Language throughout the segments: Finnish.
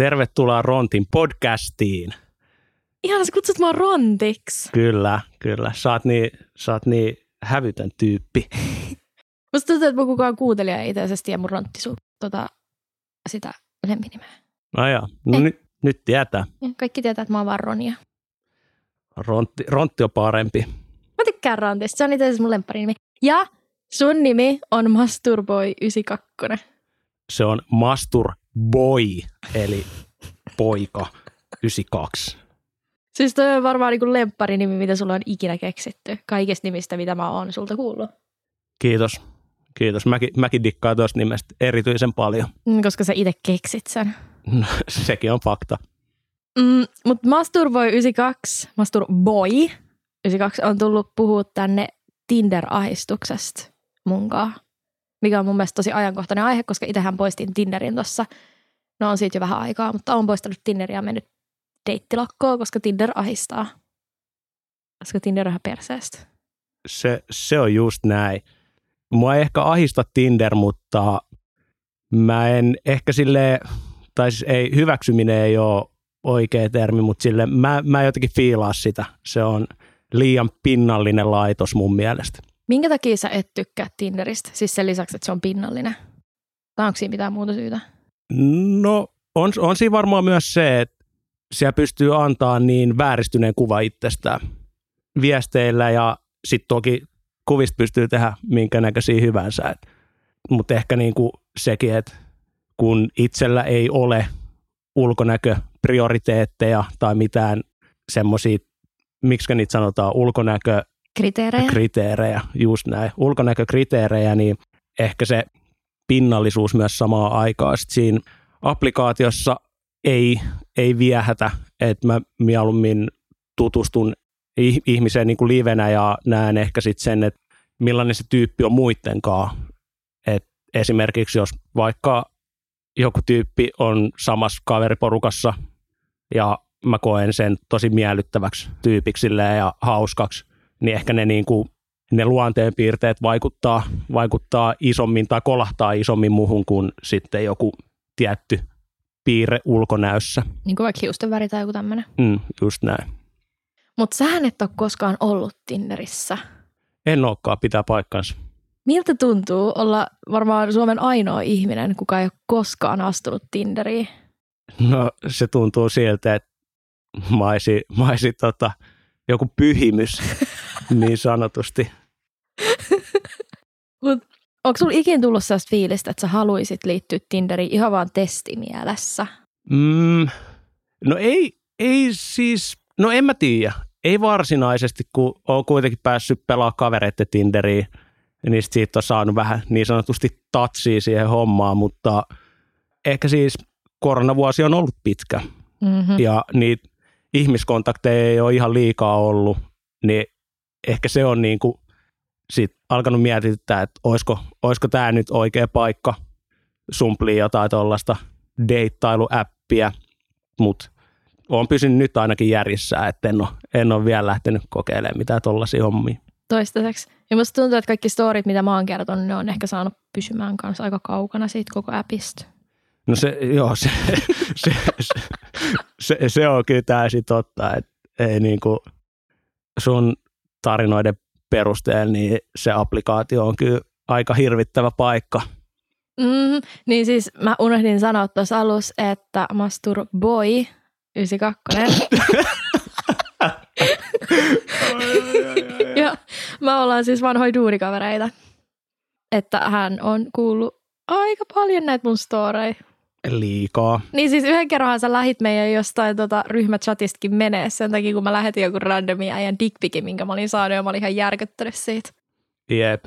Tervetuloa Rontin podcastiin. Ihan sä kutsut mua Rontiksi. Kyllä, kyllä. Sä oot niin, sä oot niin hävytön tyyppi. Musta tuntuu, että kukaan kuuntelija ei itse asiassa tiedä mun Rontti sun, tota, sitä lempinimeä. No joo, no Eh. nyt, nyt tietää. Kaikki tietää, että mä oon vaan Ronia. Rontti, Rontti on parempi. Mä tykkään Rontista, se on itse asiassa mun lempparinimi. Ja sun nimi on Masturboy92. Se on Mastur Boy, eli poika 92. Siis toi on varmaan niin lempparinimi, mitä sulla on ikinä keksitty. Kaikista nimistä, mitä mä oon sulta kuullut. Kiitos. Kiitos. Mäkin, mäkin dikkaan tuosta nimestä erityisen paljon. Mm, Koska sä itse keksit sen. No, sekin on fakta. Mm, Mutta Masturboy92, Masturboy 92 on tullut puhua tänne Tinder-ahistuksesta munkaan. Mikä on mun mielestä tosi ajankohtainen aihe, koska itsehän poistin Tinderin tuossa. No on siitä jo vähän aikaa, mutta on poistanut Tinderia ja mennyt deittilakkoon, koska Tinder ahistaa. Koska Tinder on perseestä. Se, se on just näin. Mua ei ehkä ahista Tinder, mutta mä en ehkä sille tai siis ei, hyväksyminen ei ole oikea termi, mutta sille mä, mä en jotenkin fiilaa sitä. Se on liian pinnallinen laitos mun mielestä. Minkä takia sä et tykkää Tinderistä? Siis sen lisäksi, että se on pinnallinen. Tai onko siinä mitään muuta syytä? No on, on siinä varmaan myös se, että siellä pystyy antaa niin vääristyneen kuva itsestään viesteillä ja sitten toki kuvista pystyy tehdä minkä näköisiä hyvänsä. Mutta ehkä niin kuin sekin, että kun itsellä ei ole ulkonäköprioriteetteja tai mitään semmoisia, miksi niitä sanotaan, ulkonäkö Kriteerejä? kriteerejä, just näin, ulkonäkökriteerejä, niin ehkä se pinnallisuus myös samaan aikaan. Sitten siinä applikaatiossa ei, ei viehätä, että mä mieluummin tutustun ih- ihmiseen niin kuin livenä ja näen ehkä sitten sen, että millainen se tyyppi on muittenkaan. Et esimerkiksi jos vaikka joku tyyppi on samassa kaveriporukassa ja mä koen sen tosi miellyttäväksi tyypiksi silleen ja hauskaksi, niin ehkä ne, niin kuin, ne luonteenpiirteet vaikuttaa, vaikuttaa isommin tai kolahtaa isommin muuhun kuin sitten joku tietty piirre ulkonäössä. Niin kuin vaikka hiusten väri tai joku tämmöinen. Mm, just näin. Mutta sähän et ole koskaan ollut Tinderissä. En olekaan pitää paikkansa. Miltä tuntuu olla varmaan Suomen ainoa ihminen, kuka ei ole koskaan astunut Tinderiin? No se tuntuu siltä, että mä olisin, mä olisin tota, joku pyhimys niin sanotusti. Mut onko sulla ikin tullut sellaista fiilistä, että sä haluaisit liittyä Tinderiin ihan vaan testimielessä? Mm, no ei, ei siis, no en mä tiedä. Ei varsinaisesti, kun on kuitenkin päässyt pelaamaan kavereiden Tinderiin, niin siitä on saanut vähän niin sanotusti tatsia siihen hommaan, mutta ehkä siis koronavuosi on ollut pitkä Mm-hmm. ja niitä ihmiskontakteja ei ole ihan liikaa ollut, niin ehkä se on niin kuin sit alkanut mietityttää, että olisiko, olisiko tämä nyt oikea paikka sumplii jotain tuollaista deittailuäppiä, mutta olen pysynyt nyt ainakin järjessä, että en ole, en ole vielä lähtenyt kokeilemaan mitään tuollaisia hommia. Toistaiseksi. Ja musta tuntuu, että kaikki storit, mitä mä oon kertonut, ne on ehkä saanut pysymään kanssa aika kaukana siitä koko appista. No se, joo, se, se, se, se, se on kyllä täysin totta, että ei niin kuin sun tarinoiden perusteella, niin se applikaatio on kyllä aika hirvittävä paikka. Mm, niin siis mä unohdin sanoa tuossa alussa, että Masturboy 92. ja mä ollaan siis vanhoja duunikavereita. Että hän on kuullut aika paljon näitä mun storeja. Liikaa. Niin siis yhden kerran sä lähit meidän jostain tota, ryhmächatistakin menee sen takia, kun mä lähetin joku randomia ajan dickpikin, minkä mä olin saanut ja mä olin ihan järkyttynyt siitä. Jep.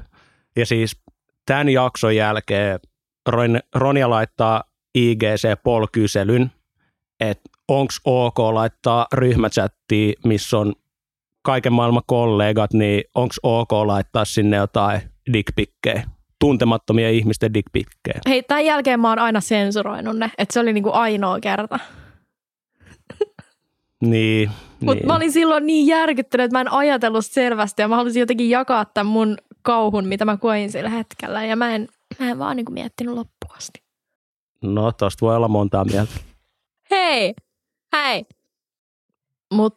Ja siis tämän jakson jälkeen Ron, Ronja laittaa IGC Pol-kyselyn, että onko ok laittaa ryhmächattiin, missä on kaiken maailman kollegat, niin onko ok laittaa sinne jotain dickpikkejä, tuntemattomia ihmisten dickpikkejä. Hei, tämän jälkeen mä oon aina sensuroinut ne, että se oli niinku ainoa kerta. Niin, Mutta niin. mä olin silloin niin järkyttynyt, että mä en ajatellut selvästi ja mä halusin jotenkin jakaa tämän mun kauhun, mitä mä koin sillä hetkellä. Ja mä en, mä en vaan niinku miettinyt loppuun asti. No, tosta voi olla montaa mieltä. Hei! Hei! Mut,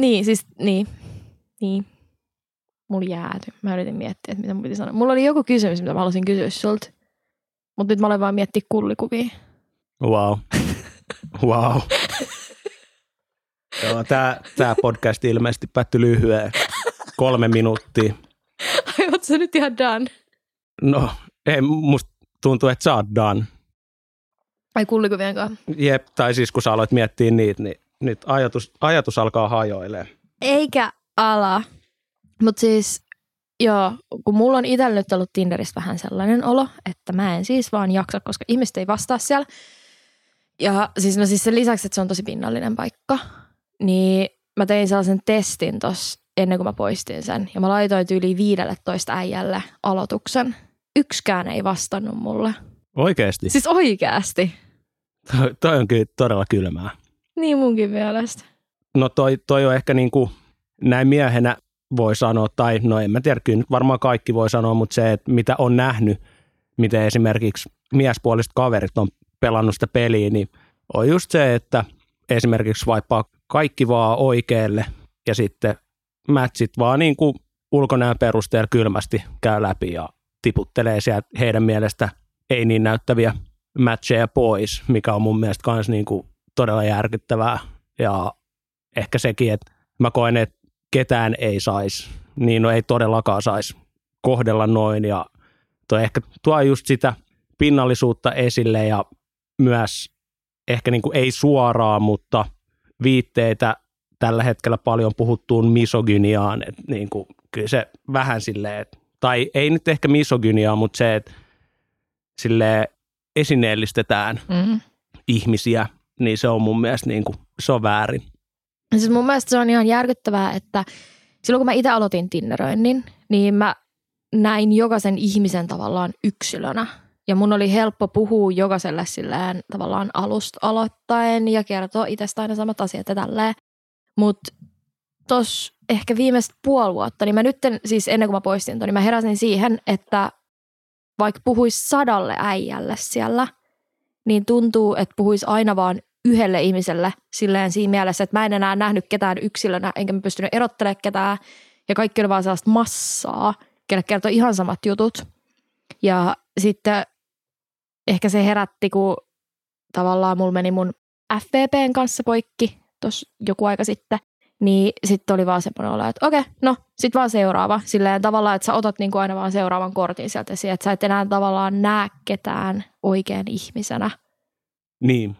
niin, siis, niin, niin. Mulla jääty. Mä yritin miettiä, että mitä mun piti sanoa. Mulla oli joku kysymys, mitä mä halusin kysyä sulta. Mutta nyt mä olen vaan miettiä kullikuvia. Wow. Wow. Joo, tää, tää podcast ilmeisesti päättyi lyhyen. Kolme minuuttia. Ai, oot sä nyt ihan done? No, ei, musta tuntuu, että sä oot done. Ai kullikuvien kanssa. Jep, tai siis kun sä aloit miettiä niitä, niin nyt ajatus, ajatus alkaa hajoilemaan. Eikä ala. Mutta siis, joo, kun mulla on itsellä nyt ollut Tinderistä vähän sellainen olo, että mä en siis vaan jaksa, koska ihmiset ei vastaa siellä. Ja siis, no siis sen lisäksi, että se on tosi pinnallinen paikka, niin mä tein sellaisen testin tossa ennen kuin mä poistin sen. Ja mä laitoin yli 15 äijälle aloituksen. Yksikään ei vastannut mulle. Oikeesti? Siis oikeasti. Toi, toi on kyllä todella kylmää. Niin munkin mielestä. No toi, toi on ehkä niin kuin näin miehenä voi sanoa, tai no en mä tiedä, kyllä nyt varmaan kaikki voi sanoa, mutta se, että mitä on nähnyt, miten esimerkiksi miespuoliset kaverit on pelannut sitä peliä, niin on just se, että esimerkiksi vaippaa kaikki vaan oikealle ja sitten matchit vaan niin kuin ulkonäön perusteella kylmästi käy läpi ja tiputtelee sieltä heidän mielestä ei niin näyttäviä matcheja pois, mikä on mun mielestä myös niin todella järkyttävää. Ja ehkä sekin, että mä koen, että ketään ei saisi, niin no ei todellakaan saisi kohdella noin ja toi ehkä tuo just sitä pinnallisuutta esille ja myös ehkä niin kuin ei suoraan, mutta viitteitä tällä hetkellä paljon puhuttuun misogyniaan, että niin kuin, kyllä se vähän silleen, että, tai ei nyt ehkä misogyniaa, mutta se, että sille esineellistetään Mm. ihmisiä, niin se on mun mielestä niin kuin, se on väärin. Siis mun mielestä se on ihan järkyttävää, että silloin kun mä itse aloitin Tinderöinnin, niin mä näin jokaisen ihmisen tavallaan yksilönä. Ja mun oli helppo puhua jokaiselle silleen tavallaan alusta aloittaen ja kertoa itsestä aina samat asiat ja tälleen. Mutta tos ehkä viimeiset puoli vuotta, niin mä nyt, siis ennen kuin mä poistin ton, niin mä heräsin siihen, että vaikka puhuisi sadalle äijälle siellä, niin tuntuu, että puhuisi aina vaan yhdelle ihmiselle silleen siinä mielessä, että mä en enää nähnyt ketään yksilönä, enkä mä pystynyt erottelemaan ketään. Ja kaikki oli vaan sellaista massaa, kelle kertoi ihan samat jutut. Ja sitten ehkä se herätti, kun tavallaan mulla meni mun FVPn kanssa poikki tuossa joku aika sitten. Niin sitten oli vaan semmoinen olo, että okei, no sit vaan seuraava. Silleen tavallaan, että sä otat niinku aina vaan seuraavan kortin sieltä esiin, että sä et enää tavallaan näe ketään oikein ihmisenä. Niin,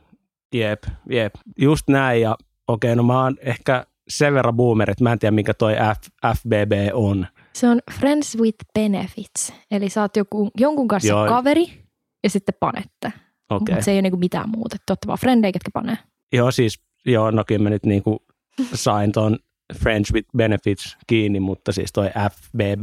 jep, jep. Just näin ja okei, no mä oon ehkä sen verran boomer, että mä en tiedä mikä toi F, FBB on. Se on Friends with Benefits. Eli sä oot joku, jonkun kanssa Joo. Kaveri ja sitten panette. Okay. Mutta se ei ole niinku mitään muuta. Te olette vaan frendejä, ketkä panee. Joo, siis joo, no kyllä mä nyt niinku sain ton Friends with Benefits kiinni, mutta siis toi FBB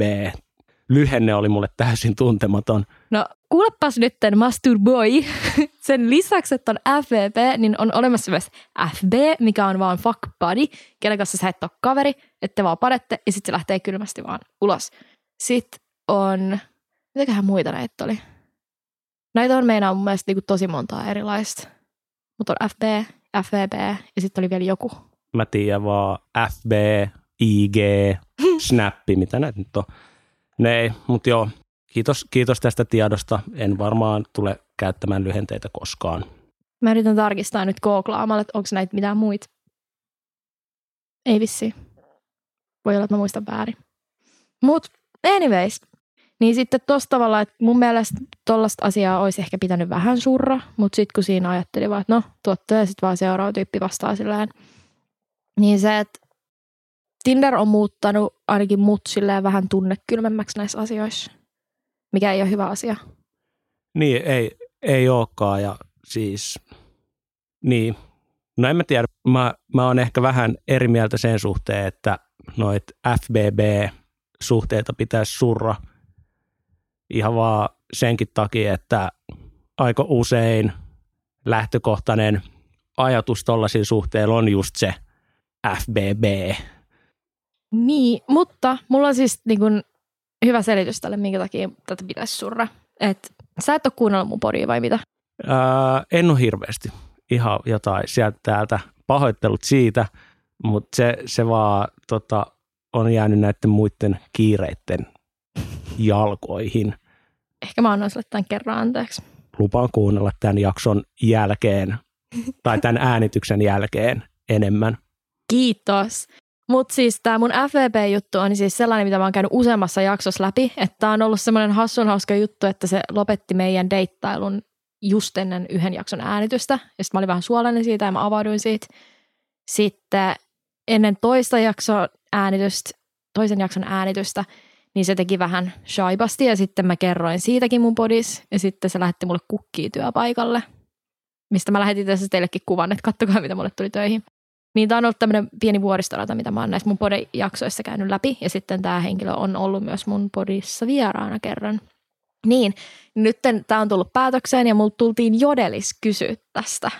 lyhenne oli mulle täysin tuntematon. No kuulepas nyt Masturboy. Sen lisäksi, että on FVP, niin on olemassa myös FB, mikä on vaan fuck buddy, kenen kanssa sä et ole kaveri, että vaan panette ja sitten se lähtee kylmästi vaan ulos. Sitten on, mitäköhän muita näitä oli? Näitä on meinaa mun mielestä niinku tosi montaa erilaista. Mutta on FB, FVP ja sitten oli vielä joku. Mä tiedän vaan FB, IG, Snappi, mitä näitä nyt on. Ne ei, mutta joo, kiitos, kiitos tästä tiedosta. En varmaan tule käyttämään lyhenteitä koskaan. Mä yritän tarkistaa nyt googlaamalla, että onko näitä mitään muita. Ei vissi. Voi olla, että mä muistan väärin. Mut anyways. Niin sitten tossa tavalla, että mun mielestä tollasta asiaa olisi ehkä pitänyt vähän surra, mutta sitten kun siinä ajattelin vaan, että no, tuottaja sitten vaan seuraava tyyppi vastaa silleen. Niin se, että Tinder on muuttanut ainakin mut silleen vähän tunnekylmemmäksi näissä asioissa, mikä ei ole hyvä asia. Niin, ei, ei olekaan ja siis, niin, no en mä tiedä, mä, mä oon ehkä vähän eri mieltä sen suhteen, että noit FBB-suhteita pitäisi surra ihan vaan senkin takia, että aika usein lähtökohtainen ajatus tollaisilla suhteilla on just se FBB. Niin, mutta mulla on siis niin kun, hyvä selitys tälle, minkä takia tätä pitäisi surra. Et, sä et ole kuunnellut mun podia vai mitä? Ää, en ole hirveästi. ihan jotain sieltä täältä. Pahoittelut siitä, mutta se, se vaan tota, on jäänyt näiden muiden kiireiden jalkoihin. Ehkä mä annan sulle tämän kerran anteeksi. Lupaan kuunnella tämän jakson jälkeen tai tämän äänityksen jälkeen enemmän. Kiitos. Mutta siis tämä mun FVP-juttu on siis sellainen, mitä mä oon käynyt useammassa jaksossa läpi, että on ollut semmoinen hassun hauska juttu, että se lopetti meidän deittailun just ennen yhden jakson äänitystä. Ja sitten mä olin vähän suolainen siitä ja mä avauduin siitä. Sitten ennen toista jakson äänitystä, toisen jakson äänitystä, niin se teki vähän shaibasti ja sitten mä kerroin siitäkin mun podis ja sitten se lähetti mulle kukkia työpaikalle, mistä mä lähetin tässä teillekin kuvan, että kattokaa mitä mulle tuli töihin. Niin tämä on ollut tämmöinen pieni vuoristorata, mitä mä oon näissä mun podijaksoissa käynyt läpi. Ja sitten tämä henkilö on ollut myös mun podissa vieraana kerran. Niin, nyt tämä on tullut päätökseen ja multa tultiin jodelis kysyä tästä.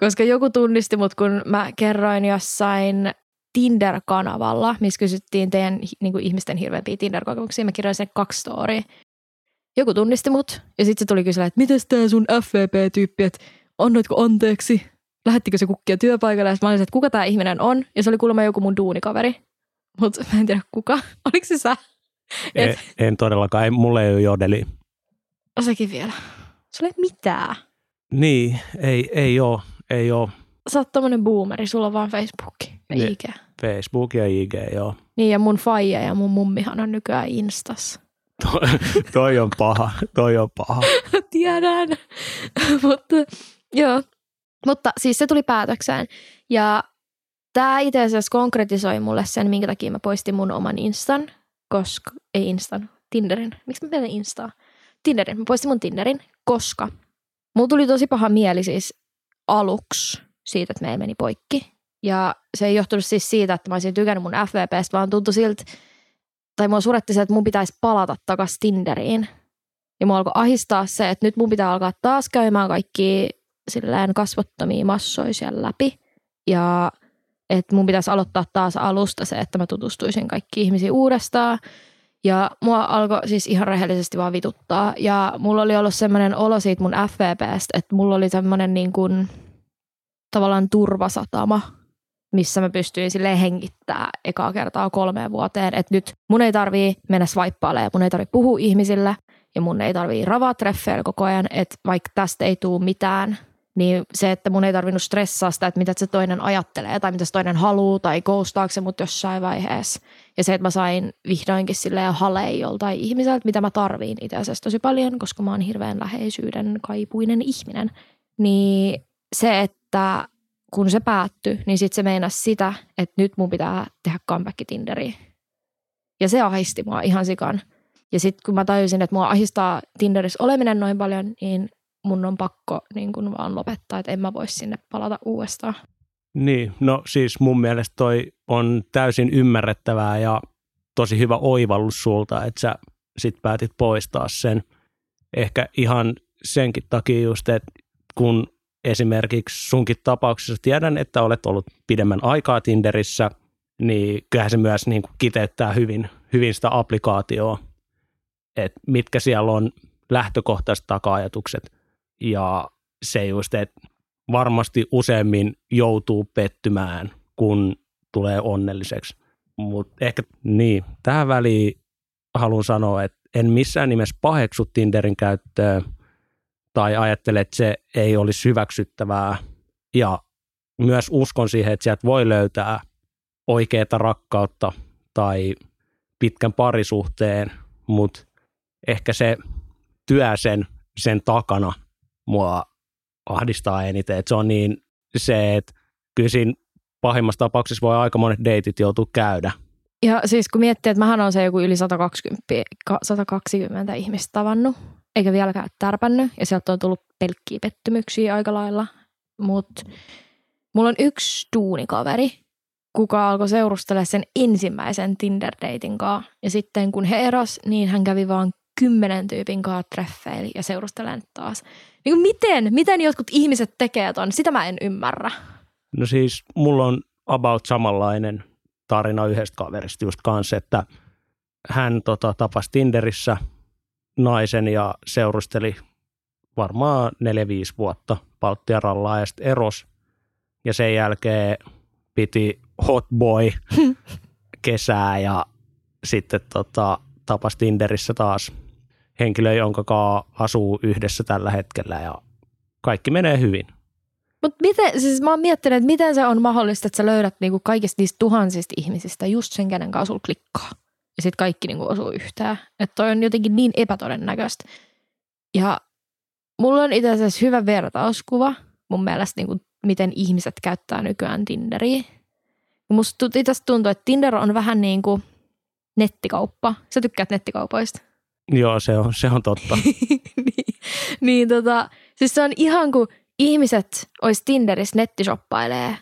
Koska joku tunnisti mut, kun mä kerroin jossain Tinder-kanavalla, missä kysyttiin teidän niin kuin ihmisten hirveämpiä Tinder-kokemuksia. Mä kirjoin sen kaksi storya. Joku tunnisti mut ja sitten se tuli kysyä, että mitäs tää sun FVP-tyyppi, että annoitko anteeksi? Lähettikö se kukkia työpaikalle. Ja mä olisin, että kuka tämä ihminen on. Ja se oli kuulemma joku mun duunikaveri. Mutta mä en tiedä kuka. Oliko se sä? Et... En, en todellakaan. Ei, mulle ei ole jodeli. No sekin vielä. Sulla ei mitään. Niin, ei, ei oo. Ei oo. Sä oot tommonen boomeri. Sulla on vaan Facebook ja ne, IG. Facebook ja IG, joo. Niin ja mun faija ja mun mummihan on nykyään Instas. toi, toi on paha. Toi on paha. Tiedän. Mutta joo, mutta siis se tuli päätökseen ja tämä itse asiassa konkretisoi mulle sen, minkä takia mä poistin mun oman Instan, koska, ei Instan, Tinderin. Miksi mä teen Instaa? Tinderin. Mä poistin mun Tinderin, koska mulla tuli tosi paha mieli siis aluksi siitä, että meillä meni poikki. Ja se ei johtunut siis siitä, että mä olisin tykännyt mun FVPstä, vaan tuntui siltä, tai mua suretti se, että mun pitäisi palata takaisin Tinderiin. Ja mua alkoi ahistaa se, että nyt mun pitää alkaa taas käymään kaikki silleen kasvottomia massoja siellä läpi. Ja että mun pitäisi aloittaa taas alusta se, että mä tutustuisin kaikki ihmisiin uudestaan. Ja mua alkoi siis ihan rehellisesti vaan vituttaa. Ja mulla oli ollut semmoinen olo siitä mun FVPstä, että mulla oli semmoinen niin kuin tavallaan turvasatama, missä mä pystyin sille hengittää ekaa kertaa kolmeen vuoteen. Että nyt mun ei tarvii mennä swipeaalle mun ei tarvii puhua ihmisille ja mun ei tarvii ravaa treffeillä koko ajan. Että vaikka tästä ei tule mitään, niin se, että mun ei tarvinnut stressaa sitä, että mitä se toinen ajattelee tai mitä se toinen haluaa tai ghostaako se mut jossain vaiheessa. Ja se, että mä sain vihdoinkin silleen haleen joltain ihmiseltä, mitä mä tarviin itse asiassa tosi paljon, koska mä oon hirveän läheisyyden kaipuinen ihminen. Niin se, että kun se päättyi, niin sitten se meinasi sitä, että nyt mun pitää tehdä comeback Tinderiin. Ja se ahisti mua ihan sikan. Ja sitten kun mä tajusin, että mua ahistaa Tinderissä oleminen noin paljon, niin mun on pakko niin kun vaan lopettaa, että en mä voi sinne palata uudestaan. Niin, no siis mun mielestä toi on täysin ymmärrettävää ja tosi hyvä oivallus sulta, että sä sit päätit poistaa sen. Ehkä ihan senkin takia just, että kun esimerkiksi sunkin tapauksessa tiedän, että olet ollut pidemmän aikaa Tinderissä, niin kyllähän se myös niin kuin kiteyttää hyvin, hyvin sitä applikaatioa, että mitkä siellä on lähtökohtaiset taka-ajatukset ja se just, että varmasti useammin joutuu pettymään, kun tulee onnelliseksi. Mutta ehkä niin, tähän väliin haluan sanoa, että en missään nimessä paheksu Tinderin käyttöä tai ajattele, että se ei olisi hyväksyttävää. Ja myös uskon siihen, että sieltä voi löytää oikeaa rakkautta tai pitkän parisuhteen, mutta ehkä se työ sen, sen takana – mua ahdistaa eniten. Että se on niin se, että kyllä siinä pahimmassa tapauksessa voi aika monet deitit joutua käydä. Ja siis kun miettii, että mähän on se joku yli 120, 120 ihmistä tavannut, eikä vieläkään tärpännyt, ja sieltä on tullut pelkkiä pettymyksiä aika lailla. Mutta mulla on yksi duunikaveri, kuka alkoi seurustella sen ensimmäisen Tinder-deitin kanssa. Ja sitten kun he eros, niin hän kävi vaan kymmenen tyypin kanssa treffeillä ja seurustelen taas. Niin kuin miten, miten jotkut ihmiset tekee ton, sitä mä en ymmärrä. No siis mulla on about samanlainen tarina yhdestä kaverista just kanssa, että hän tota, tapasi Tinderissä naisen ja seurusteli varmaan 4-5 vuotta Baltian rallaa ja sitten eros. Ja sen jälkeen piti hot boy kesää ja sitten tota, tapas Tinderissä taas henkilö, jonka kanssa asuu yhdessä tällä hetkellä ja kaikki menee hyvin. Mutta miten, siis mä oon miettinyt, että miten se on mahdollista, että sä löydät niinku kaikista niistä tuhansista ihmisistä just sen, kenen kanssa sulla klikkaa. Ja sitten kaikki niinku osuu yhteen. Että toi on jotenkin niin epätodennäköistä. Ja mulla on itse asiassa hyvä vertauskuva mun mielestä, niinku, miten ihmiset käyttää nykyään Tinderiä. Musta itse tuntuu, että Tinder on vähän niin kuin nettikauppa. Sä tykkäät nettikaupoista? Joo, se on, se on totta. niin, niin tota, siis se on ihan kuin ihmiset olisi Tinderissä nettishoppailee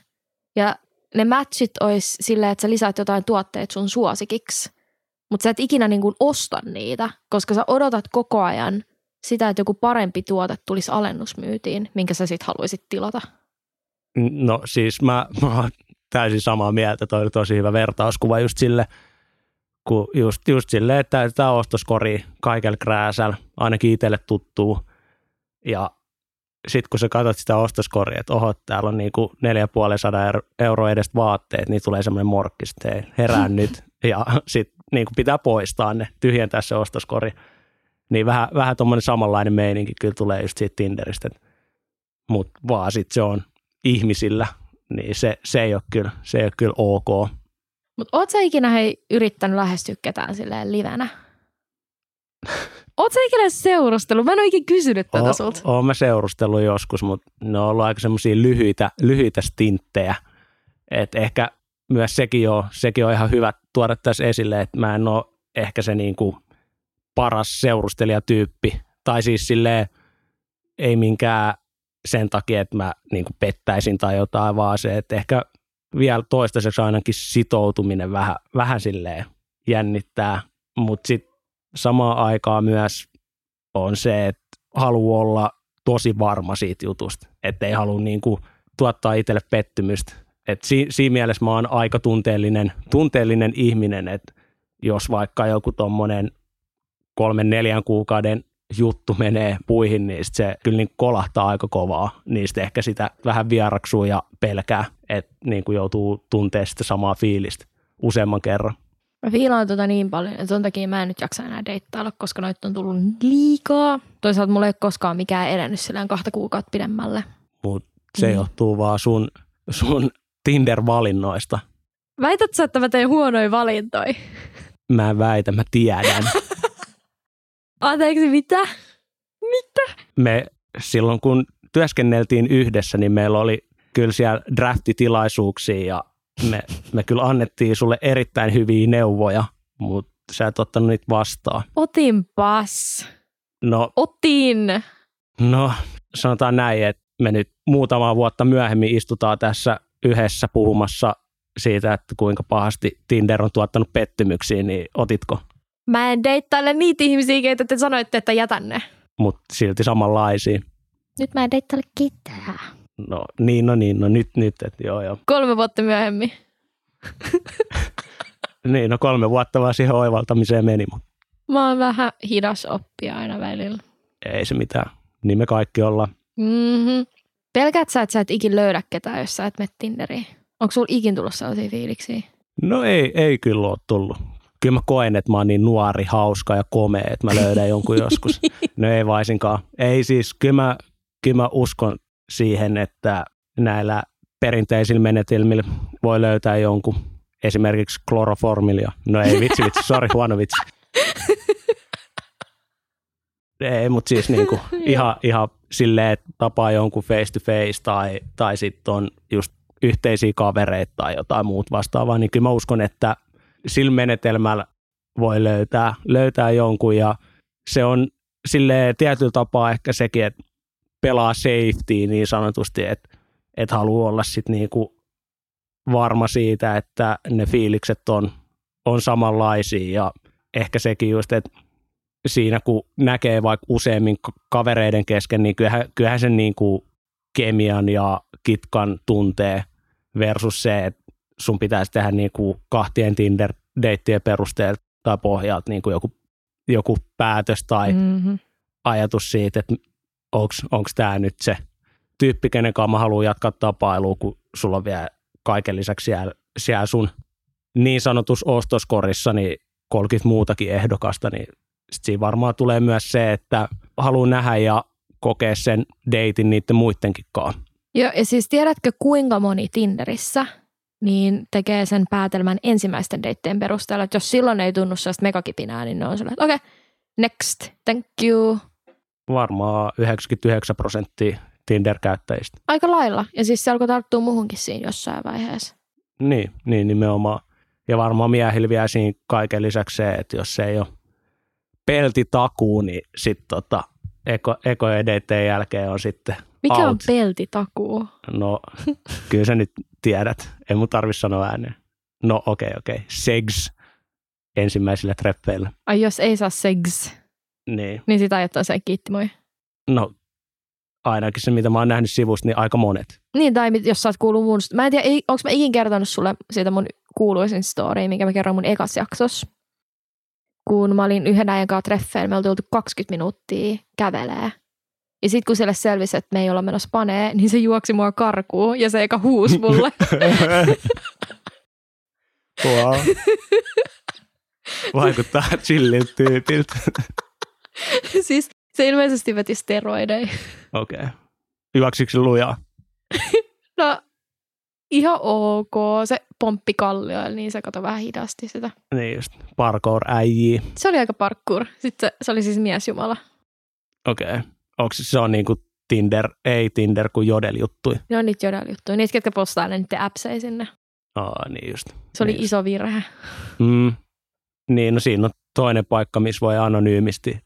ja ne matchit olisi silleen, että sä lisäät jotain tuotteet sun suosikiksi, mutta sä et ikinä niin kuin osta niitä, koska sä odotat koko ajan sitä, että joku parempi tuote tulisi alennusmyytiin, minkä sä sitten haluaisit tilata. No siis mä, mä oon täysin samaa mieltä, toi oli tosi hyvä vertauskuva just sille, kun just, just silleen, että tämä ostoskori kaikella krääsällä, ainakin itselle tuttuu, ja sitten kun sä katsot sitä ostoskoria, että oho, täällä on niinku 450 euroa edestä vaatteet, niin tulee semmoinen morkkis, että herää nyt. Ja sitten niinku pitää poistaa ne, tyhjentää se ostoskori. Niin vähän, vähän tuommoinen samanlainen meininki kyllä tulee just siitä Tinderistä. Mutta vaan sitten se on ihmisillä, niin se, se, ei ole kyllä, se ei ole kyllä ok. Mutta oot sä ikinä hei yrittänyt lähestyä ketään silleen livenä? Oot sä ikinä seurustellut? Mä en ole ikinä kysynyt tätä sulta. Oon mä seurustellut joskus, mutta ne on ollut aika semmoisia lyhyitä, lyhyitä stinttejä. Et ehkä myös sekin on, sekin on ihan hyvä tuoda tässä esille, että mä en ole ehkä se niinku paras seurustelijatyyppi. Tai siis silleen, ei minkään sen takia, että mä niinku pettäisin tai jotain, vaan se, että ehkä vielä toistaiseksi ainakin sitoutuminen vähän, vähän silleen jännittää, mutta sitten samaan aikaan myös on se, että haluaa olla tosi varma siitä jutusta, että ei halua niin kuin tuottaa itselle pettymystä. Et si, siinä mielessä mä oon aika tunteellinen, tunteellinen ihminen, että jos vaikka joku tuommoinen kolmen neljän kuukauden juttu menee puihin, niin se kyllä niin kolahtaa aika kovaa. Niistä ehkä sitä vähän vieraksuu ja pelkää, että niin kuin joutuu tuntemaan sitä samaa fiilistä useamman kerran. Mä fiilaan tota niin paljon, että sen takia mä en nyt jaksa enää deittailla, koska noita on tullut liikaa. Toisaalta mulla ei ole koskaan mikään edennyt sillä kahta kuukautta pidemmälle. Mutta se mm. johtuu vaan sun, sun Tinder-valinnoista. Väität sä, että mä teen huonoja valintoja? Mä en väitä, mä tiedän. Anteeksi, mitä? Mitä? Me silloin kun työskenneltiin yhdessä, niin meillä oli kyllä siellä draftitilaisuuksia ja me, me kyllä annettiin sulle erittäin hyviä neuvoja, mutta sä et ottanut niitä vastaan. Otinpas. No, Otin. no sanotaan näin, että me nyt muutama vuotta myöhemmin istutaan tässä yhdessä puhumassa siitä, että kuinka pahasti Tinder on tuottanut pettymyksiä, niin otitko? Mä en deittaile niitä ihmisiä, keitä te sanoitte, että jätän ne. Mutta silti samanlaisia. Nyt mä en deittaile ketään. No niin, no niin, no nyt, nyt, että joo joo. Kolme vuotta myöhemmin. niin, no kolme vuotta vaan siihen oivaltamiseen meni, Mä oon vähän hidas oppia aina välillä. ei se mitään. Niin me kaikki ollaan. Mm-hmm. Pelkäät sä, että sä et ikin löydä ketään, jos sä et mene Tinderiin? Onko sulla ikin tullut sellaisia fiiliksiä? No ei, ei kyllä ole tullut. Kyllä mä koen, että mä oon niin nuori, hauska ja komea, että mä löydän jonkun joskus. No ei vaisinkaan. Ei siis, kyllä mä, kyllä mä uskon siihen, että näillä perinteisillä menetelmillä voi löytää jonkun esimerkiksi kloroformilia. No ei vitsi, vitsi, sori, huono vitsi. Ei, mutta siis niinku ihan, ihan silleen, että tapaa jonkun face to face tai, tai sitten on just yhteisiä kavereita tai jotain muut vastaavaa, niin kyllä mä uskon, että sillä menetelmällä voi löytää, löytää jonkun. Ja se on sille tietyllä tapaa ehkä sekin, että pelaa safety niin sanotusti, että, että haluaa olla sitten niinku varma siitä, että ne fiilikset on, on samanlaisia. Ja ehkä sekin just, että siinä kun näkee vaikka useammin ka- kavereiden kesken, niin kyllähän, kyllähän sen niin kuin kemian ja kitkan tuntee versus se, että sun pitäisi tehdä niin kuin kahtien Tinder-deittien perusteella tai pohjalta niin kuin joku, joku päätös tai Mm-hmm. ajatus siitä, että onko tämä nyt se tyyppi, kenen kanssa mä haluan jatkaa tapailua, kun sulla on vielä kaiken lisäksi siellä, siellä sun niin sanotus ostoskorissa niin 30 muutakin ehdokasta, niin sit siinä varmaan tulee myös se, että haluan nähdä ja kokea sen deitin niiden muidenkin kanssa. Joo, ja siis tiedätkö kuinka moni Tinderissä niin tekee sen päätelmän ensimmäisten deittien perusteella, että jos silloin ei tunnu sellaista megakipinää, niin ne on sellainen, että okei, okay, next, thank you. Varmaan 99 prosenttia Tinder-käyttäjistä. Aika lailla, ja siis se alkoi tarttua muuhunkin siinä jossain vaiheessa. Niin, niin nimenomaan. Ja varmaan miehillä vielä siinä kaiken lisäksi se, että jos se ei ole peltitakuu, niin sitten tota, eko, eko jälkeen on sitten Mikä out. on peltitakuu? No, kyllä sä nyt tiedät. Ei mun tarvi sanoa ääneen. No okei, okay, okei. Okay. Segs ensimmäisillä treffeillä. Ai jos ei saa segs, niin, niin sitä ajattaa se kiitti moi. No ainakin se, mitä mä oon nähnyt sivusta, niin aika monet. Niin, tai jos sä oot kuullut mun... Mä en tiedä, onko mä ikin kertonut sulle siitä mun kuuluisin story, minkä mä kerron mun ekas jaksos. Kun mä olin yhden ajan kanssa treffeillä, me oltiin oltu 20 minuuttia kävelee. Ja sitten kun sille selvisi, että me ei olla menossa panee, niin se juoksi mua karkuun ja se eka huus mulle. wow. Vaikuttaa chilliltä tyypiltä. siis se ilmeisesti veti steroideja. Okei. Okay. Juoksiko se lujaa? no ihan ok. Se pomppi kallioilla, niin se kato vähän hidasti sitä. Niin just, parkour äijii. Se oli aika parkour. Sitten se, se oli siis miesjumala. Okei. Okay. Onko se on niinku Tinder, ei Tinder kuin Jodel-juttui? Ne on niitä Jodel-juttuja. Niitä, ketkä postaa ne niiden appseja sinne. Aa, niin just. Se oli niin iso virhe. Mm. Niin, no siinä on toinen paikka, missä voi anonyymisti,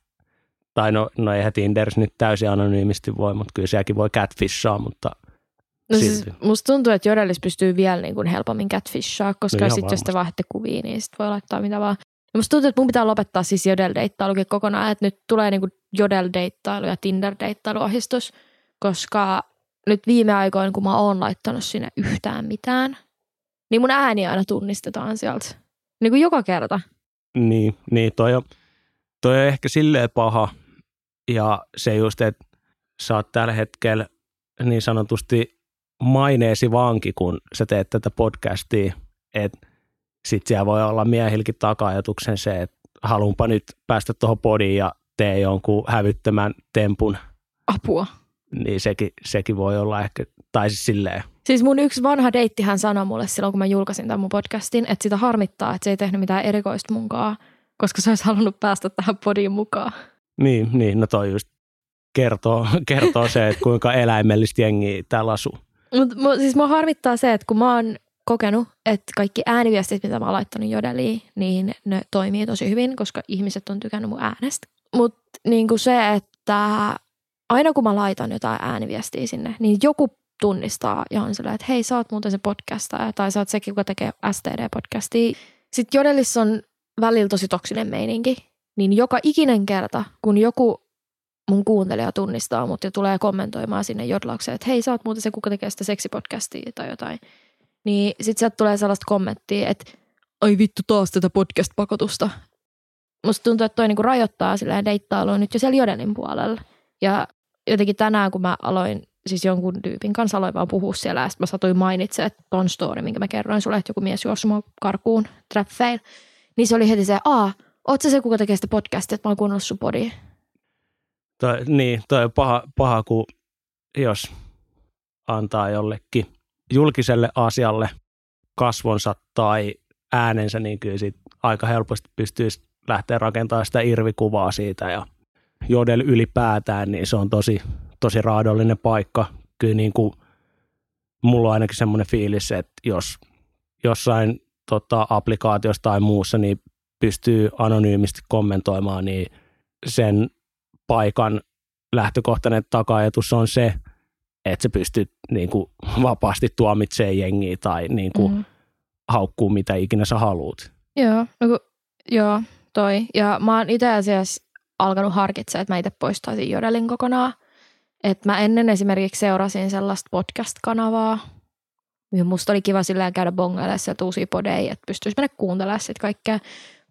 tai no, no eihän Tinder nyt täysin anonyymisti voi, mutta kyllä sielläkin voi catfishaa, mutta No siis musta tuntuu, että Jodellis pystyy vielä niin kuin helpommin catfishaa, koska no sitten jos te vaihdatte kuvia, niin sitten voi laittaa mitä vaan. Ja musta tuntuu, että mun pitää lopettaa siis Jodel-deittailukin kokonaan, että nyt tulee niin kuin Jodel-deittailu ja Tinder-deittailuohjistus, koska nyt viime aikoina, kun mä oon laittanut sinne yhtään mitään, niin mun ääni aina tunnistetaan sieltä. Niin kuin joka kerta. Niin, niin toi, on, toi on ehkä silleen paha. Ja se just, että sä oot tällä hetkellä niin sanotusti maineesi vanki, kun sä teet tätä podcastia, että sit siellä voi olla miehilläkin taka-ajatuksen se, että haluanpa nyt päästä tuohon podiin ja tee jonkun hävyttömän tempun. Apua. Niin sekin, sekin voi olla ehkä, tai siis silleen. Siis mun yksi vanha deitti hän sanoi mulle silloin, kun mä julkaisin tämän mun podcastin, että sitä harmittaa, että se ei tehnyt mitään erikoista munkaan, koska se olisi halunnut päästä tähän podiin mukaan. Niin, niin no toi just kertoo, kertoo se, että kuinka eläimellistä jengiä täällä asuu. Mutta siis mua harmittaa se, että kun mä oon kokenut, että kaikki ääniviestit, mitä mä oon laittanut Jodeliin, niin ne toimii tosi hyvin, koska ihmiset on tykännyt mun äänestä. Mutta niin se, että aina kun mä laitan jotain ääniviestiä sinne, niin joku tunnistaa ja on sellainen, että hei, sä oot muuten se podcastaja, tai sä oot sekin, joka tekee STD-podcastia. Sitten Jodelissa on välillä tosi toksinen meininki, niin joka ikinen kerta, kun joku mun kuuntelija tunnistaa mut ja tulee kommentoimaan sinne jodlaukseen, että hei, sä oot muuten se, kuka tekee sitä seksipodcastia tai jotain. Niin sit sieltä tulee sellaista kommenttia, että ai vittu taas tätä podcast-pakotusta. Musta tuntuu, että toi niinku rajoittaa silleen deittailua nyt jo siellä Jodelin puolella. Ja jotenkin tänään, kun mä aloin siis jonkun tyypin kanssa aloin vaan puhua siellä, ja sitten mä satuin mainitsemaan, että ton story, minkä mä kerroin sulle, että joku mies juossut mua karkuun traffeil, niin se oli heti se, aa, oot sä se, kuka tekee sitä podcastia, että mä oon kuunnellut sun podia. Toi, niin, toi on paha, paha, kun jos antaa jollekin julkiselle asialle kasvonsa tai äänensä, niin kyllä siitä aika helposti pystyisi lähteä rakentamaan sitä irvikuvaa siitä ja jodel ylipäätään, niin se on tosi, tosi raadollinen paikka. Kyllä niin kuin, mulla on ainakin semmoinen fiilis, että jos jossain tota, applikaatiossa tai muussa niin pystyy anonyymisti kommentoimaan, niin sen paikan lähtökohtainen taka-ajatus on se, että sä pystyt niin kuin, vapaasti tuomitsemaan jengiä tai niin kuin, mm. haukkuu mitä ikinä sä haluut. Joo, no kun, joo, toi. Ja mä oon itse asiassa alkanut harkitsemaan, että mä itse poistaisin Jodelin kokonaan. Että mä ennen esimerkiksi seurasin sellaista podcast-kanavaa. Ja musta oli kiva silleen käydä bongailemaan sieltä uusia podeja, että pystyisi mennä kuuntelemaan sitten kaikkea.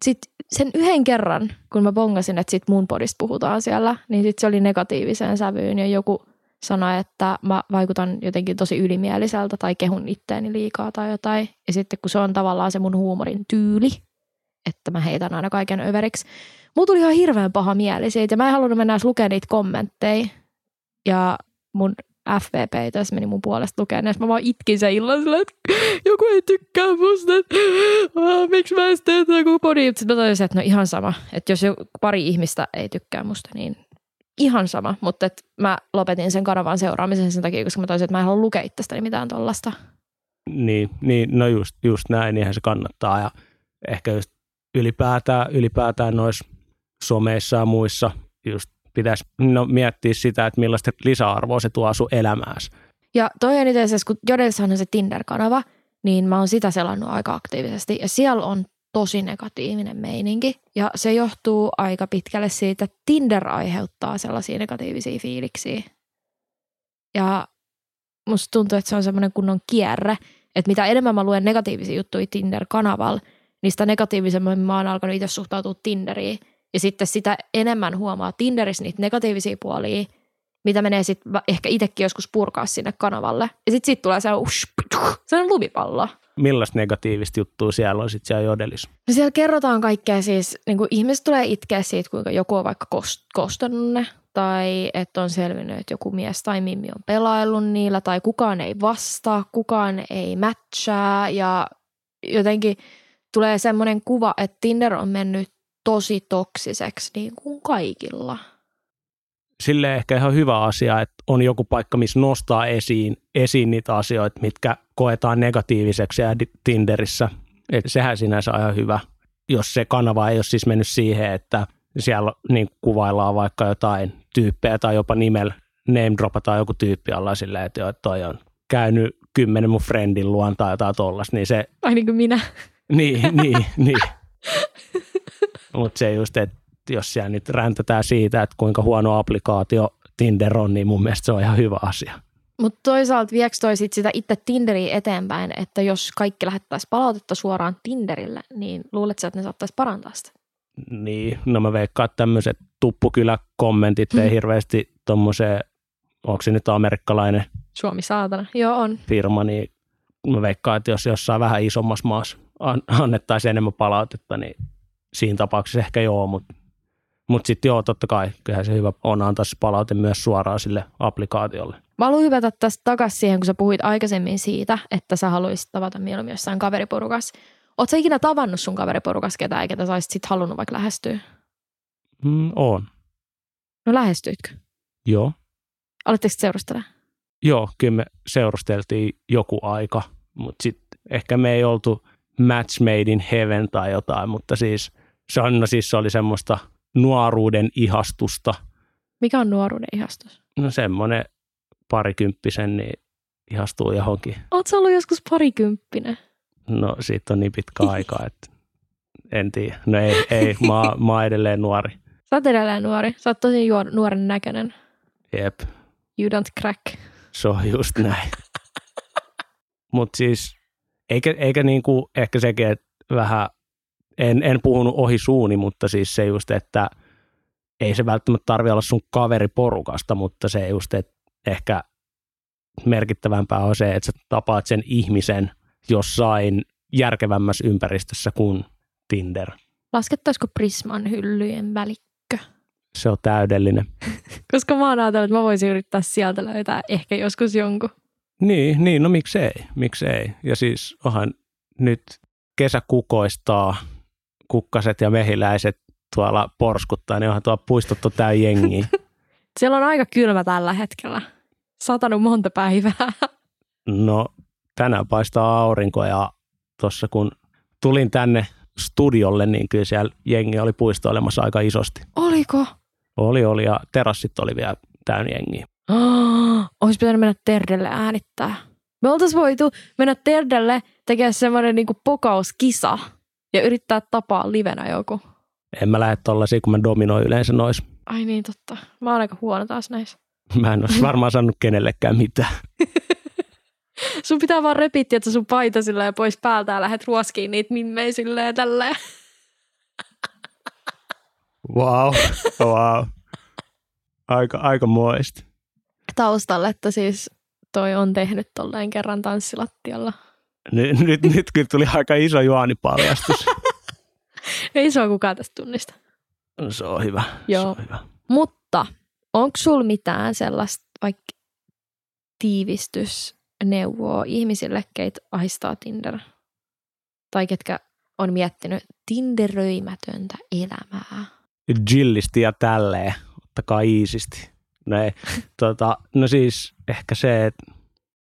sitten sen yhden kerran, kun mä bongasin, että sit mun podista puhutaan siellä, niin sitten se oli negatiiviseen sävyyn ja joku sanoi, että mä vaikutan jotenkin tosi ylimieliseltä tai kehun itteeni liikaa tai jotain. Ja sitten kun se on tavallaan se mun huumorin tyyli, että mä heitän aina kaiken överiksi. Mulla tuli ihan hirveän paha mieli siitä ja mä en halunnut mennä edes lukemaan niitä kommentteja. Ja mun FVP tässä meni mun puolesta lukemaan, ja mä vaan itkin sen illan sillä, että joku ei tykkää musta, että miksi mä en tee joku podi. Sitten mä toisin, että no ihan sama, että jos pari ihmistä ei tykkää musta, niin ihan sama, mutta et mä lopetin sen kanavan seuraamisen sen takia, koska mä toisin, että mä en halua lukea itsestäni mitään tollasta. Niin, niin no just, just näin, niinhän se kannattaa ja ehkä just ylipäätään, ylipäätään noissa someissa ja muissa just pitäisi no, miettiä sitä, että millaista lisäarvoa se tuo sun elämääsi. Ja toi on itse asiassa, kun Jodelssahan on se Tinder-kanava, niin mä oon sitä selannut aika aktiivisesti. Ja siellä on tosi negatiivinen meininki. Ja se johtuu aika pitkälle siitä, että Tinder aiheuttaa sellaisia negatiivisia fiiliksiä. Ja musta tuntuu, että se on semmoinen kunnon kierre, että mitä enemmän mä luen negatiivisia juttuja Tinder-kanavalla, niin sitä negatiivisemmin mä oon alkanut itse suhtautua Tinderiin. Ja sitten sitä enemmän huomaa Tinderissä niitä negatiivisia puolia, mitä menee sitten ehkä itsekin joskus purkaa sinne kanavalle. Ja sitten siitä tulee se, se on lumipallo. Millaista negatiivista juttua siellä on sitten siellä jodelissa? No siellä kerrotaan kaikkea siis, niin kuin ihmiset tulee itkeä siitä, kuinka joku on vaikka kost- kostannut ne, tai että on selvinnyt, että joku mies tai mimmi on pelaillut niillä, tai kukaan ei vastaa, kukaan ei matchaa, ja jotenkin tulee semmoinen kuva, että Tinder on mennyt tosi toksiseksi niin kuin kaikilla. Sille ehkä ihan hyvä asia, että on joku paikka, missä nostaa esiin, esiin niitä asioita, mitkä koetaan negatiiviseksi ja Tinderissä. Et sehän sinänsä on ihan hyvä, jos se kanava ei ole siis mennyt siihen, että siellä niin kuvaillaan vaikka jotain tyyppejä tai jopa nimellä name dropataan joku tyyppi alla silleen, että, jo, toi on käynyt kymmenen mun friendin luon tai jotain tollasta, niin se... Ai niin kuin minä. Niin, niin, niin. Mutta se just, että jos siellä nyt räntätään siitä, että kuinka huono applikaatio Tinder on, niin mun mielestä se on ihan hyvä asia. Mutta toisaalta vieks toi sit sitä itse Tinderiä eteenpäin, että jos kaikki lähettäisiin palautetta suoraan Tinderille, niin luuletko että ne saattaisi parantaa sitä? Niin, no mä veikkaan, että tämmöiset tuppukylä-kommentit ei hirveästi tommoseen, onko se nyt amerikkalainen Suomi saatana, joo on. firma, niin mä veikkaan, että jos jossain vähän isommassa maassa annettaisiin enemmän palautetta, niin siinä tapauksessa ehkä joo, mutta mutta sitten joo, totta kai, kyllähän se hyvä on antaa se palaute myös suoraan sille applikaatiolle. Mä haluan hypätä tästä takaisin siihen, kun sä puhuit aikaisemmin siitä, että sä haluaisit tavata mieluummin jossain kaveriporukas. Oletko ikinä tavannut sun kaveriporukas ketään, ketä sä olisit sit halunnut vaikka lähestyä? Mm, on. No lähestyitkö? Joo. Aletteko seurustella? Joo, kyllä me seurusteltiin joku aika, mutta sitten ehkä me ei oltu match made in heaven tai jotain, mutta siis se, on, no siis se oli semmoista nuoruuden ihastusta. Mikä on nuoruuden ihastus? No semmoinen parikymppisen, niin ihastuu johonkin. Oletko ollut joskus parikymppinen? No siitä on niin pitkä aika, että en tiedä. No ei, ei mä, mä oon edelleen nuori. Sä oot edelleen nuori. Sä oot tosi juor, nuoren näköinen. Jep. You don't crack. Se on just näin. Mutta siis, eikä, eikä niinku ehkä sekin, että vähän, en, en puhunut ohi suuni, mutta siis se just, että ei se välttämättä tarvi olla sun kaveriporukasta, mutta se just, että ehkä merkittävämpää on se, että sä tapaat sen ihmisen jossain järkevämmässä ympäristössä kuin Tinder. Laskettaisiko Prisman hyllyjen välikkö? Se on täydellinen. Koska mä oon ajatellut, että mä voisin yrittää sieltä löytää ehkä joskus jonkun. Niin, niin no miksei, miksei. Ja siis onhan nyt kesä kukoistaa, kukkaset ja mehiläiset tuolla porskuttaa, niin onhan tuolla puistottu tää jengi. Siellä on aika kylmä tällä hetkellä. Satanut monta päivää. No tänään paistaa aurinko ja tuossa kun tulin tänne studiolle, niin kyllä siellä jengi oli puistoilemassa aika isosti. Oliko? Oli, oli ja terassit oli vielä täynnä jengiä. Oh, olisi pitänyt mennä Terdelle äänittää. Me oltaisiin voitu mennä Terdelle tekemään semmoinen niinku pokauskisa ja yrittää tapaa livenä joku. En mä lähde tollasia, kun mä dominoin yleensä nois. Ai niin, totta. Mä oon aika huono taas näissä. Mä en olisi varmaan sanonut kenellekään mitään. Sun pitää vaan repitti, että sun paita silleen pois päältä ja lähdet ruoskiin niitä mimmei silleen tälleen. Wow, wow. Aika, aika moista. Taustalle, että siis toi on tehnyt tolleen kerran tanssilattialla. Nyt, nyt, nyt kyllä tuli aika iso juonipaljastus. Ei se ole kukaan tästä tunnista. Se on hyvä. Joo. Se on hyvä. Mutta onko sul mitään sellaista vaikka tiivistysneuvoa ihmisille, keitä ahistaa Tinder? Tai ketkä on miettinyt tinderöimätöntä elämää? Jillisti ja tälleen. Ottakaa iisisti. No, ei, tota, no siis ehkä se, että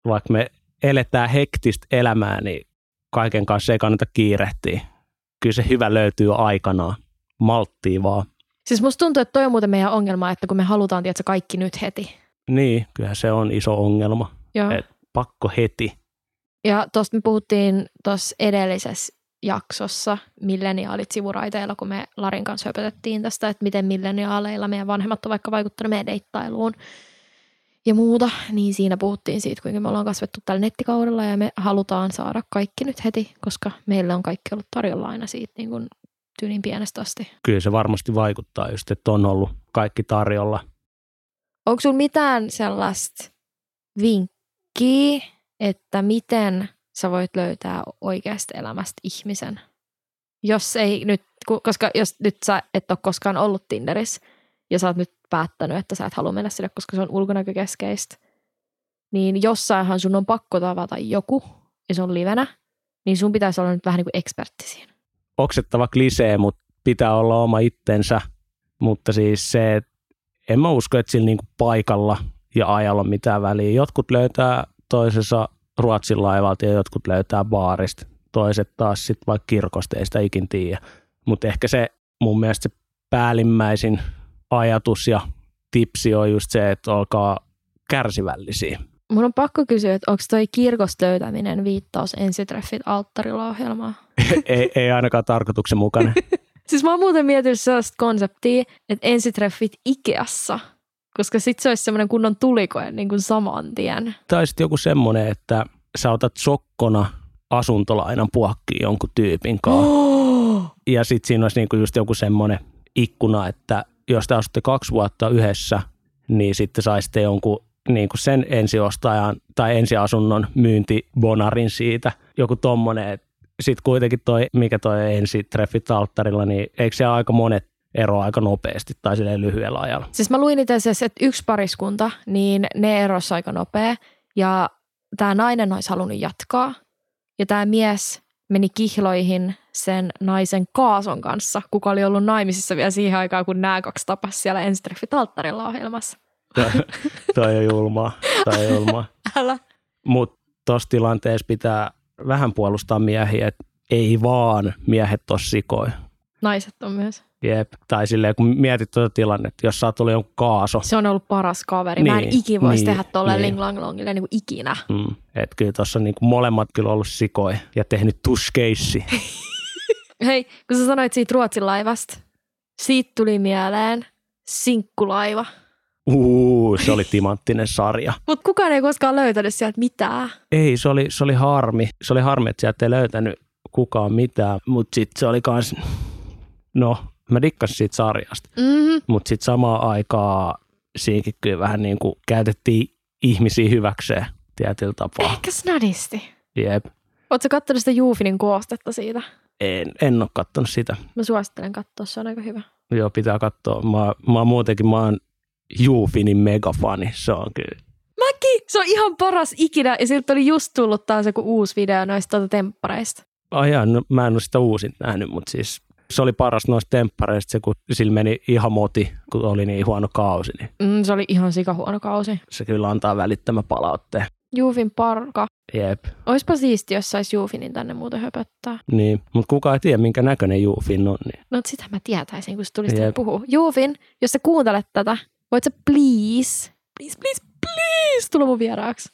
vaikka me eletään hektistä elämää, niin kaiken kanssa ei kannata kiirehtiä. Kyllä se hyvä löytyy aikanaan. Malttia vaan. Siis musta tuntuu, että toi on muuten meidän ongelma, että kun me halutaan tietää kaikki nyt heti. Niin, kyllä se on iso ongelma. Joo. Et pakko heti. Ja tuosta me puhuttiin tuossa edellisessä jaksossa milleniaalit sivuraiteilla, kun me Larin kanssa höpötettiin tästä, että miten milleniaaleilla meidän vanhemmat on vaikka vaikuttanut meidän deittailuun ja muuta, niin siinä puhuttiin siitä, kuinka me ollaan kasvettu tällä nettikaudella ja me halutaan saada kaikki nyt heti, koska meillä on kaikki ollut tarjolla aina siitä niin kuin tyylin pienestä asti. Kyllä se varmasti vaikuttaa just, että on ollut kaikki tarjolla. Onko sinulla mitään sellaista vinkkiä, että miten sä voit löytää oikeasta elämästä ihmisen? Jos ei nyt, koska jos nyt sä et ole koskaan ollut Tinderissä ja sä oot nyt päättänyt, että sä et halua mennä sille, koska se on ulkonäkökeskeistä, niin jossainhan sun on pakko tavata joku ja se on livenä, niin sun pitäisi olla nyt vähän niin kuin ekspertti siinä. Oksettava klisee, mutta pitää olla oma itsensä. Mutta siis se, että en mä usko, että sillä niinku paikalla ja ajalla on mitään väliä. Jotkut löytää toisessa Ruotsin laivalta ja jotkut löytää baarista. Toiset taas sitten vaikka kirkosta, ei sitä ikin tiedä. Mutta ehkä se mun mielestä se päällimmäisin ajatus ja tipsi on just se, että olkaa kärsivällisiä. Mun on pakko kysyä, että onko toi kirkosta löytäminen viittaus ensitreffit alttarilla ohjelmaa? ei, ei ainakaan tarkoituksenmukainen. Siis mä oon muuten miettinyt sellaista konseptia, että ensitreffit Ikeassa, koska sit se olisi semmoinen kunnon tulikoe niin kuin saman tien. tai sitten joku semmoinen, että sä otat sokkona asuntolainan puokkiin jonkun tyypin kanssa. Oh! Ja sitten siinä olisi niinku just joku semmoinen ikkuna, että jos te asutte kaksi vuotta yhdessä, niin sitten saisitte jonkun niinku sen ensiostajan tai ensiasunnon myyntibonarin siitä. Joku tommonen, sitten kuitenkin toi, mikä toi ensitreffit alttarilla, niin eikö se aika monet ero aika nopeasti tai silleen lyhyellä ajalla? Siis mä luin itse asiassa, että yksi pariskunta, niin ne erosi aika nopea. Ja tämä nainen olisi halunnut jatkaa. Ja tämä mies meni kihloihin sen naisen kaason kanssa, kuka oli ollut naimisissa vielä siihen aikaan, kun nämä kaksi tapas siellä ensitreffit alttarilla ohjelmassa. toi on julmaa, toi on julmaa. Älä. Mutta tuossa tilanteessa pitää vähän puolustaa miehiä, että ei vaan miehet ole sikoja. Naiset on myös. Jep. Tai silleen, kun mietit tuota tilannetta, jos sä oot ollut jonkun kaaso, Se on ollut paras kaveri. Mä en Niin, ikin voisi niin, tehdä tolleen niin. ling lang longille niin kuin ikinä. mm, että kyllä tuossa niinku molemmat kyllä ollut sikoja ja tehnyt tuskeissi. Hei, kun sä sanoit siitä Ruotsin laivasta, siitä tuli mieleen sinkkulaiva. Uu, se oli timanttinen sarja. Mutta kukaan ei koskaan löytänyt sieltä mitään. Ei, se oli, se oli harmi. Se oli harmi, että sieltä ei löytänyt kukaan mitään, mutta sitten se oli kans, no, mä dikkasin siitä sarjasta. Mm-hmm. Mutta sitten samaan aikaan siinäkin kyllä vähän niin kuin käytettiin ihmisiä hyväkseen tietyllä tapaa. Ehkä snadisti. Jep. Oletko kattonut sitä Juufinin koostetta siitä? En, en ole katsonut sitä. Mä suosittelen katsoa, se on aika hyvä. Joo, pitää katsoa. Mä, mä muutenkin, mä oon Juufinin megafani. Se on kyllä. Mäkin! Se on ihan paras ikinä ja siltä oli just tullut taas joku uusi video noista tuota temppareista. Ai jaa, no, mä en ole sitä uusin nähnyt, mutta siis se oli paras noista temppareista, se kun sillä meni ihan moti, kun oli niin huono kausi, niin Mm, se oli ihan sikahuono kausi. se kyllä antaa välittämä palautteen. Juufin parka. Jep, Oispa siisti, jos sais Juufinin tänne muuten höpöttää. niin. Mutta kukaan ei tiedä, minkä näköinen Juufin on. Niin. No sitä mä tietäisin, kun sä tulisit Jep. puhua. Juufin, jos sä kuuntelet tätä, voit sä please, please, please, please, tulla mun vieraaksi.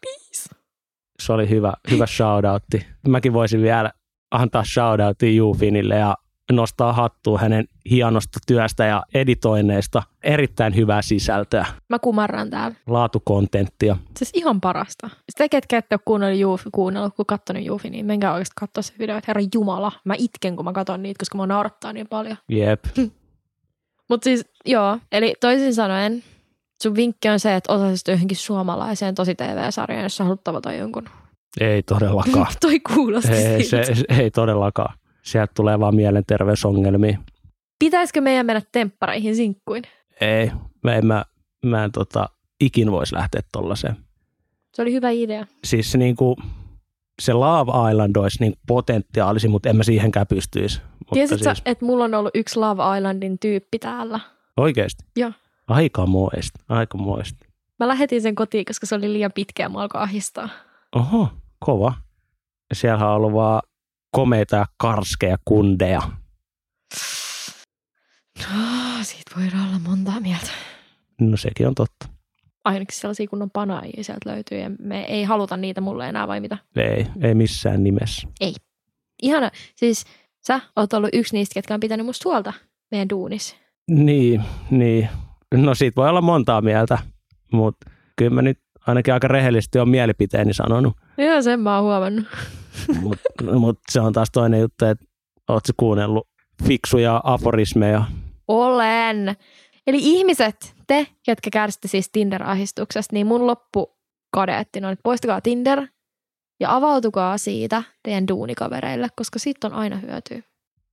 Please. Se oli hyvä, hyvä shoutoutti. Mäkin voisin vielä antaa shoutoutin Juufinille ja nostaa hattua hänen hienosta työstä ja editoinneista. Erittäin hyvää sisältöä, Mä kumarran täällä. laatukontenttia. Siis ihan parasta. Sitä, ketkä ette ole kuunnellut, Juufi, kuunnellut kun katsonut Juufi, niin menkää oikeasti katsoa se video, herra Jumala. Mä itken, kun mä katson niitä, koska mä naurattaa niin paljon. Jep. Mutta siis, joo, eli toisin sanoen, sun vinkki on se, että osaisit johonkin suomalaiseen tosi TV-sarjaan, jos sä haluat tavata jonkun. Ei todellakaan. Toi kuulosti ei, siltä. se, ei todellakaan. Sieltä tulee vaan mielenterveysongelmia. Pitäisikö meidän mennä temppareihin sinkkuin? Ei, mä en, mä, mä en tota, ikin voisi lähteä tollaiseen. Se oli hyvä idea. Siis se, niinku, se Love Island olisi niinku potentiaalisi, mutta en mä siihenkään pystyisi. Mutta Tiesit siis, että mulla on ollut yksi Love Islandin tyyppi täällä? Oikeasti? Joo. Aika moista, aika moista. Mä lähetin sen kotiin, koska se oli liian pitkä ja mä alkoi ahistaa. Oho, kova. Siellä on ollut vaan komeita ja karskeja kundeja. No, siitä voi olla montaa mieltä. No sekin on totta. Ainakin sellaisia kunnon panaajia sieltä löytyy ja me ei haluta niitä mulle enää vai mitä. Ei, ei missään nimessä. Ihana, siis sä oot ollut yksi niistä, ketkä on pitänyt musta huolta meidän duunissa. Niin, niin. No siitä voi olla montaa mieltä, mutta kyllä mä nyt ainakin aika rehellisesti on mielipiteeni sanonut. Joo, sen mä oon huomannut. Mutta mut se on taas toinen juttu, että oot sä kuunnellut fiksuja aforismeja. Olen. Eli ihmiset, te, ketkä kärsitte siis Tinder-ahistuksesta, niin mun loppukadeetti on, että poistakaa Tinder ja avautukaa siitä teidän duunikavereille, koska siitä on aina hyötyä.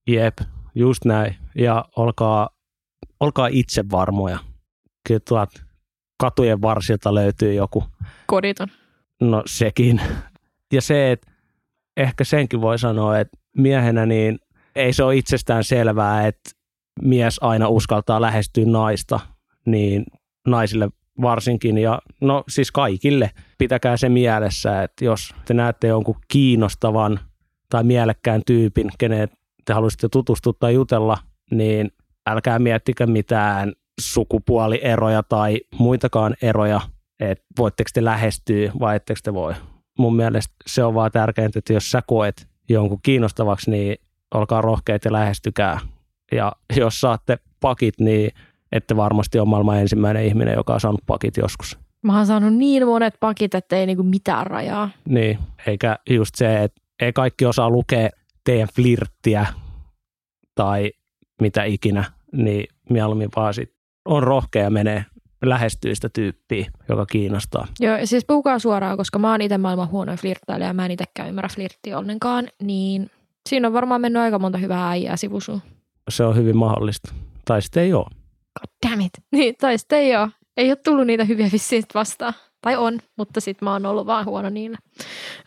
Jep, just näin. Ja olkaa, olkaa itse varmoja. Kyllä tuot katujen varsilta löytyy joku. Koditon. No sekin. Ja se, että ehkä senkin voi sanoa, että miehenä niin ei se ole itsestään selvää, että mies aina uskaltaa lähestyä naista, niin naisille varsinkin ja no siis kaikille pitäkää se mielessä, että jos te näette jonkun kiinnostavan tai mielekkään tyypin, keneen te haluaisitte tutustua tai jutella, niin älkää miettikö mitään sukupuolieroja tai muitakaan eroja, että voitteko te lähestyä vai ettekö te voi. Mun mielestä se on vaan tärkeintä, että jos sä koet jonkun kiinnostavaksi, niin olkaa rohkeita ja lähestykää. Ja jos saatte pakit, niin ette varmasti ole maailman ensimmäinen ihminen, joka on saanut pakit joskus. Mä oon saanut niin monet pakit, että ei niinku mitään rajaa. Niin, eikä just se, että ei kaikki osaa lukea teidän flirttiä tai mitä ikinä, niin mieluummin vaan sit on rohkea menee lähestyy sitä tyyppiä, joka kiinnostaa. Joo, siis puhukaa suoraan, koska mä oon itse maailman huonoin flirttailija ja mä en itsekään ymmärrä flirttiä ollenkaan, niin siinä on varmaan mennyt aika monta hyvää äijää sivusuun. Se on hyvin mahdollista. Tai sitten ei ole. God damn it. Niin, tai sitten ei ole. Ei ole tullut niitä hyviä vissiin vastaan. Tai on, mutta sitten mä oon ollut vaan huono niillä.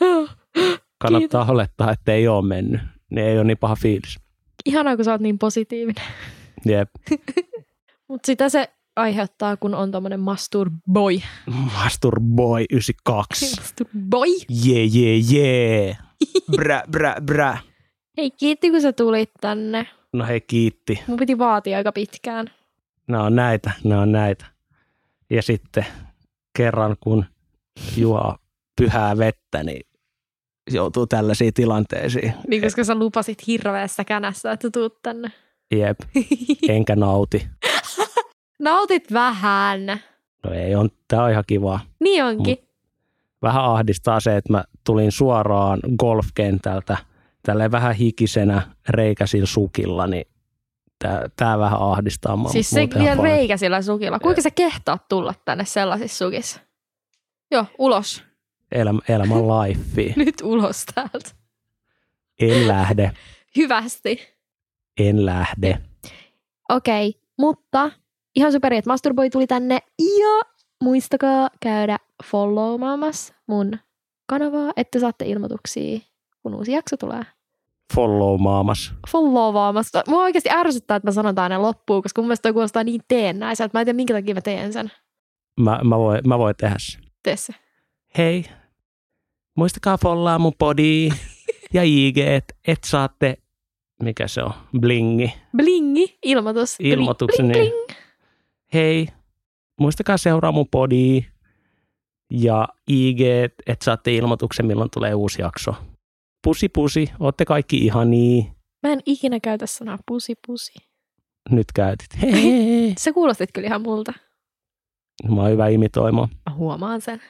Kannattaa olettaa, että ei ole mennyt. Niin ei ole niin paha fiilis. Ihanaa, kun sä oot niin positiivinen. Jep. Mutta sitä se aiheuttaa, kun on tommonen masturboy. Masturboy 92. Masturboy. Jee, jee, jee. Brä, brä, brä. Hei, kiitti kun sä tulit tänne. No hei, kiitti. Mun piti vaatia aika pitkään. Nämä on näitä, nämä on näitä. Ja sitten kerran, kun juo pyhää vettä, niin joutuu tällaisiin tilanteisiin. Niin, koska sä lupasit hirveässä känässä, että tuut tänne. Jep, enkä nauti. Nautit vähän. No ei, on, tää on ihan kivaa. Niin onkin. Vähän ahdistaa se, että mä tulin suoraan golfkentältä tälleen vähän hikisenä reikäsillä sukilla, niin tää, tää vähän ahdistaa mua. siis mut se vielä fine. reikä sillä sukilla. Kuinka sä kehtaat tulla tänne sellaisissa sukissa? Joo, ulos. Elämä, elämän life. Nyt ulos täältä. En lähde, Hyvästi. en lähde. Okei, mutta ihan superi, että Masturboi tuli tänne. Ja muistakaa käydä followmaamassa mun kanavaa, että saatte ilmoituksia, kun uusi jakso tulee. Follow maamas. Followmaamassa. Mua oikeasti ärsyttää, että mä sanon aina loppuun, koska mun mielestä toi kuulostaa niin teennäiseltä. Mä en tiedä, minkä takia mä teen sen. Mä, mä, voin, mä voin tehdä sen. Tee se. Hei, muistakaa follaa mun podi ja IG, että et saatte, mikä se on, blingi, Blingi, ilmoitus. Bling, ilmoituksen. Bling, niin bling. Hei, muistakaa seuraa mun podi ja IG, että saatte ilmoituksen, milloin tulee uusi jakso. Pusi pusi, ootte kaikki ihania Mä en ikinä käytä sanaa pusi pusi. Nyt käytit. Hei. Sä kuulostit kyllä ihan multa. Mä oon hyvä imitoimaan. Mä huomaan sen.